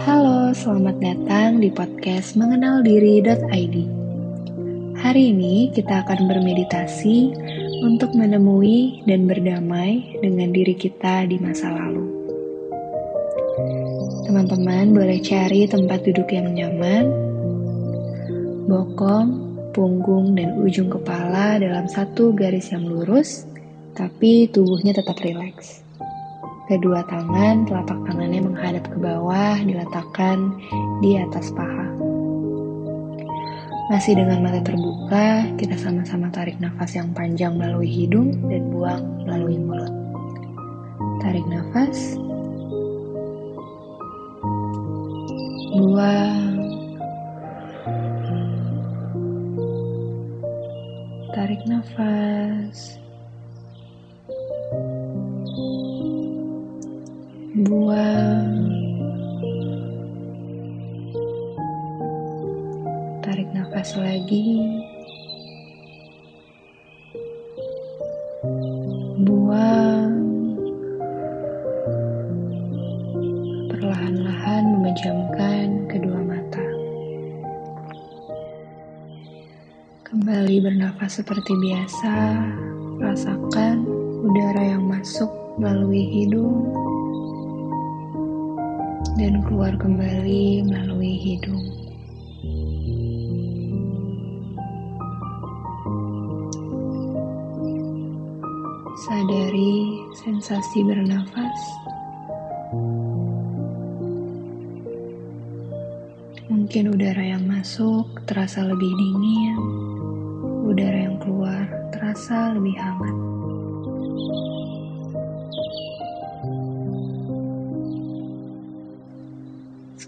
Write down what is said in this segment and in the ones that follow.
Halo, selamat datang di podcast mengenaldiri.id. Hari ini kita akan bermeditasi untuk menemui dan berdamai dengan diri kita di masa lalu. Teman-teman boleh cari tempat duduk yang nyaman, bokong, punggung, dan ujung kepala dalam satu garis yang lurus, tapi tubuhnya tetap rileks. Kedua tangan, telapak tangannya menghadap ke bawah, diletakkan di atas paha. Masih dengan mata terbuka, kita sama-sama tarik nafas yang panjang melalui hidung dan buang melalui mulut. Tarik nafas. Buang. Tarik nafas. Buang. Tarik nafas lagi. Buang. Perlahan-lahan memejamkan kedua mata. Kembali bernafas seperti biasa. Rasakan udara yang masuk melalui hidung dan keluar kembali melalui hidung. Sadari sensasi bernafas. Mungkin udara yang masuk terasa lebih dingin, udara yang keluar terasa lebih hangat.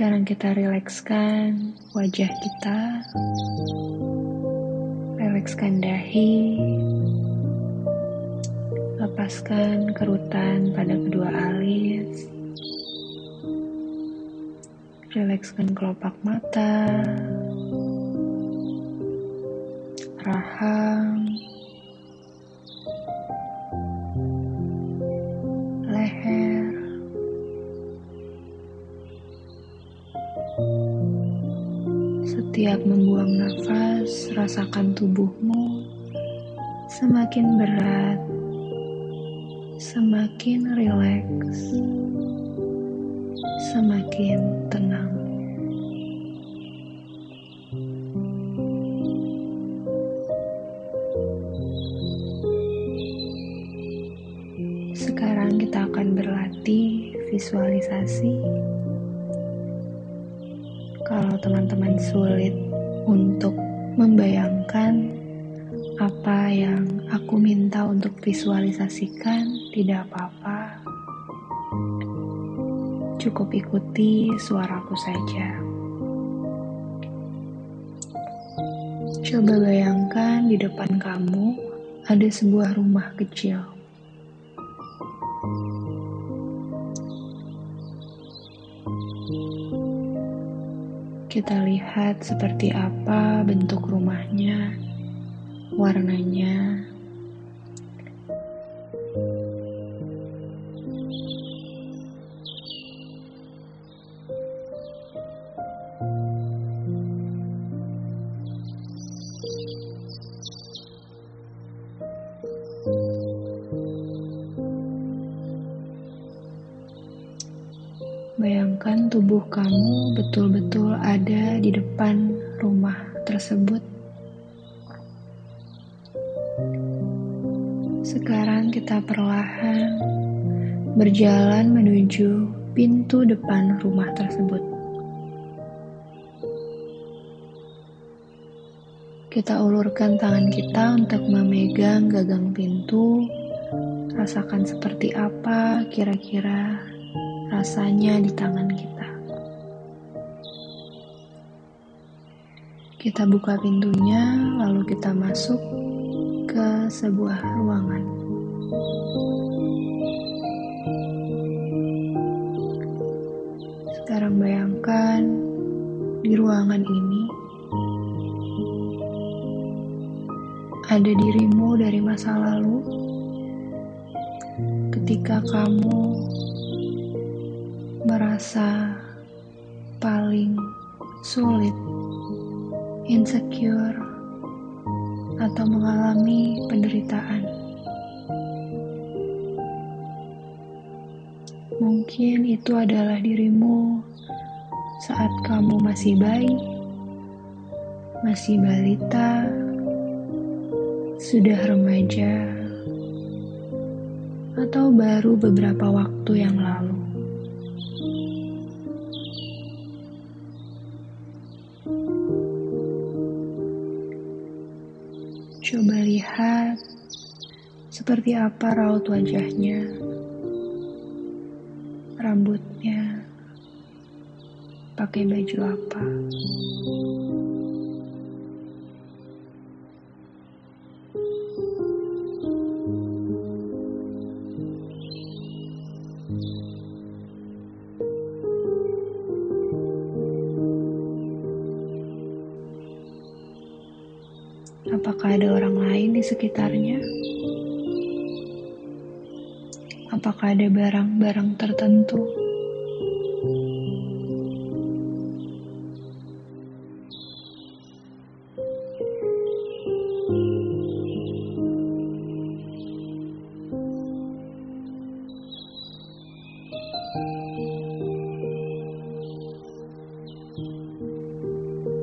Sekarang kita rilekskan wajah kita, rilekskan dahi, lepaskan kerutan pada kedua alis, rilekskan kelopak mata, rahang, rasakan tubuhmu semakin berat, semakin rileks, semakin tenang. Sekarang kita akan berlatih visualisasi kalau teman-teman sulit untuk membayangkan apa yang aku minta untuk visualisasikan, tidak apa-apa. Cukup ikuti suaraku saja. Coba bayangkan di depan kamu ada sebuah rumah kecil. Kita lihat seperti apa bentuk rumahnya, warnanya, Bayangkan tubuh kamu betul-betul ada di depan rumah tersebut. Sekarang kita perlahan berjalan menuju pintu depan rumah tersebut. Kita ulurkan tangan kita untuk memegang gagang pintu. Rasakan seperti apa kira-kira rasanya di tangan kita. Kita buka pintunya, lalu kita masuk ke sebuah ruangan. Sekarang bayangkan di ruangan ini ada dirimu dari masa lalu ketika kamu merasa paling sulit, insecure, atau mengalami penderitaan. Mungkin itu adalah dirimu saat kamu masih bayi, masih balita, sudah remaja, atau baru beberapa waktu yang lalu. Seperti apa raut wajahnya, rambutnya, pakai baju apa. Apakah ada orang lain di sekitarnya? Apakah ada barang-barang tertentu?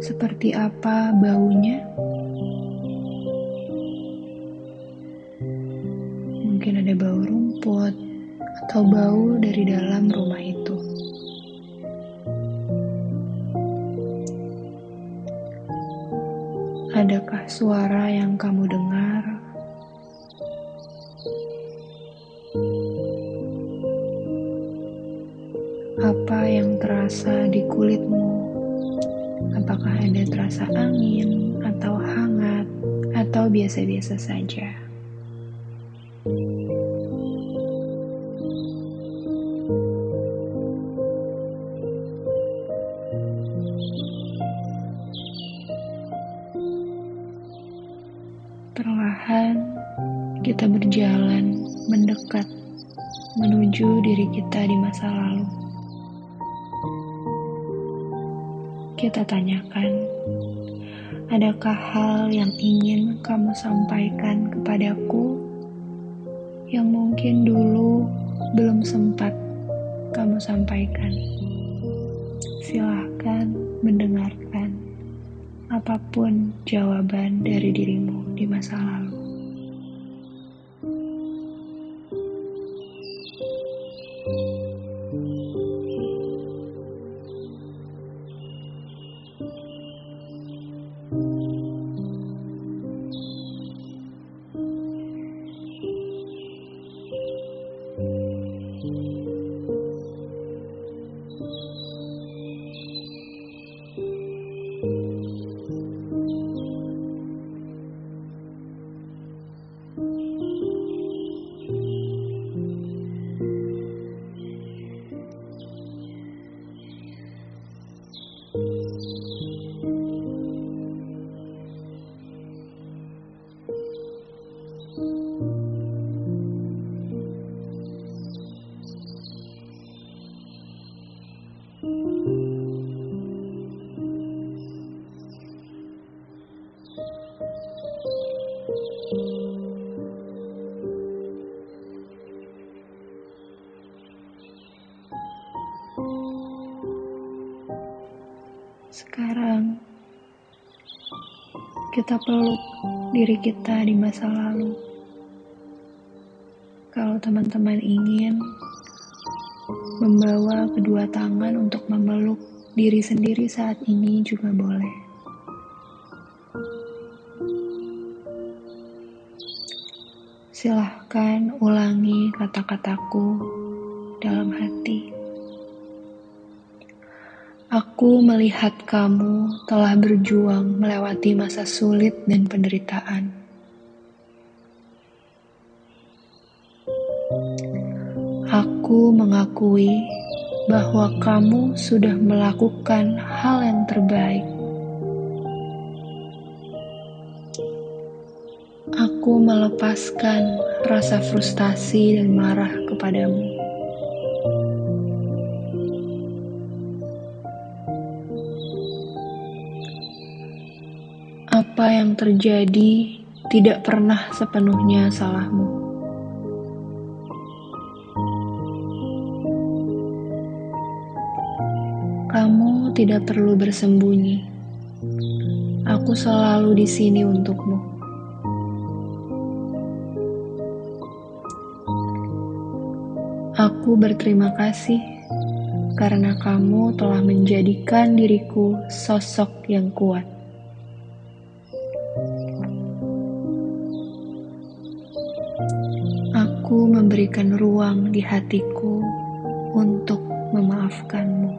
Seperti apa baunya? Atau bau dari dalam rumah itu. Adakah suara yang kamu dengar? Apa yang terasa di kulitmu? Apakah ada terasa angin atau hangat atau biasa-biasa saja? Kita berjalan mendekat menuju diri kita di masa lalu. Kita tanyakan, adakah hal yang ingin kamu sampaikan kepadaku yang mungkin dulu belum sempat kamu sampaikan? Silahkan mendengarkan apa pun jawaban dari dirimu di masa lalu. Kita peluk diri kita di masa lalu. Kalau teman-teman ingin membawa kedua tangan untuk memeluk diri sendiri saat ini juga boleh. Silahkan ulangi kata-kataku dalam hati. Aku melihat kamu telah berjuang melewati masa sulit dan penderitaan. Aku mengakui bahwa kamu sudah melakukan hal yang terbaik. Aku melepaskan rasa frustasi dan marah kepadamu. Apa yang terjadi tidak pernah sepenuhnya salahmu. Kamu tidak perlu bersembunyi. Aku selalu di sini untukmu. Aku berterima kasih karena kamu telah menjadikan diriku sosok yang kuat. Aku memberikan ruang di hatiku untuk memaafkanmu.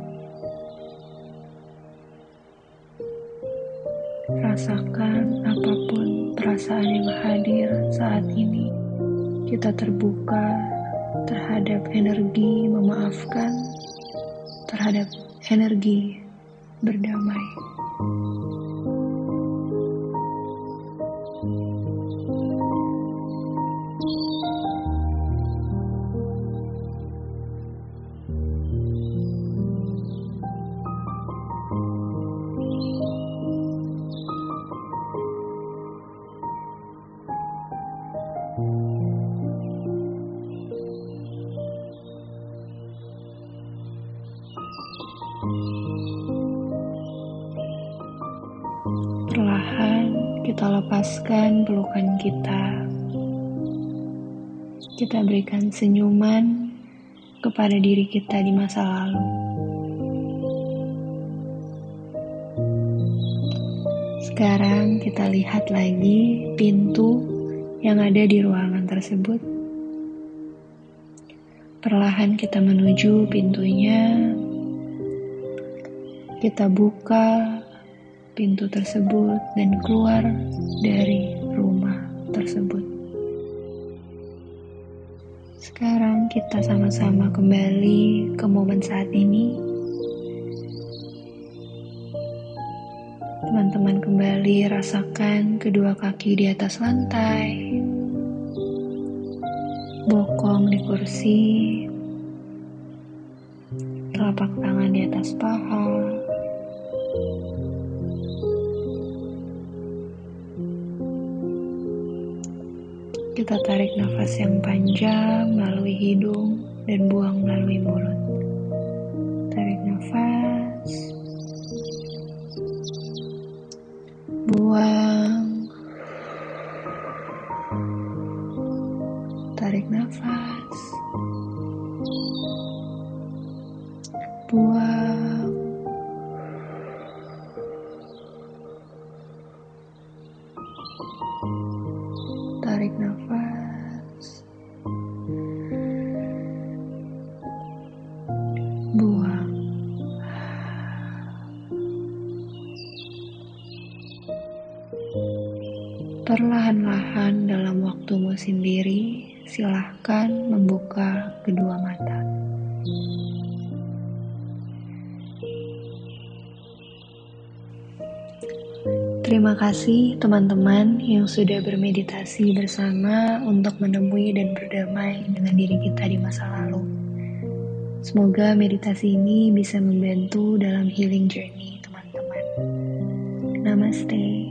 Rasakan apa pun perasaan yang hadir saat ini. Kita terbuka terhadap energi memaafkan, terhadap energi berdamai. Kita lepaskan pelukan kita. Kita berikan senyuman kepada diri kita di masa lalu. Sekarang kita lihat lagi pintu yang ada di ruangan tersebut. Perlahan kita menuju pintunya. Kita buka pintu tersebut dan keluar dari rumah tersebut. Sekarang kita sama-sama kembali ke momen saat ini. Teman-teman kembali rasakan kedua kaki di atas lantai, bokong di kursi, telapak tangan di atas paha. Kita tarik nafas yang panjang melalui hidung dan buang melalui mulut. Tarik nafas, Tarik nafas. Buang. Perlahan-lahan dalam waktumu sendiri, Terima kasih teman-teman yang sudah bermeditasi bersama untuk menemui dan berdamai dengan diri kita di masa lalu. Semoga meditasi ini bisa membantu dalam healing journey teman-teman. Namaste.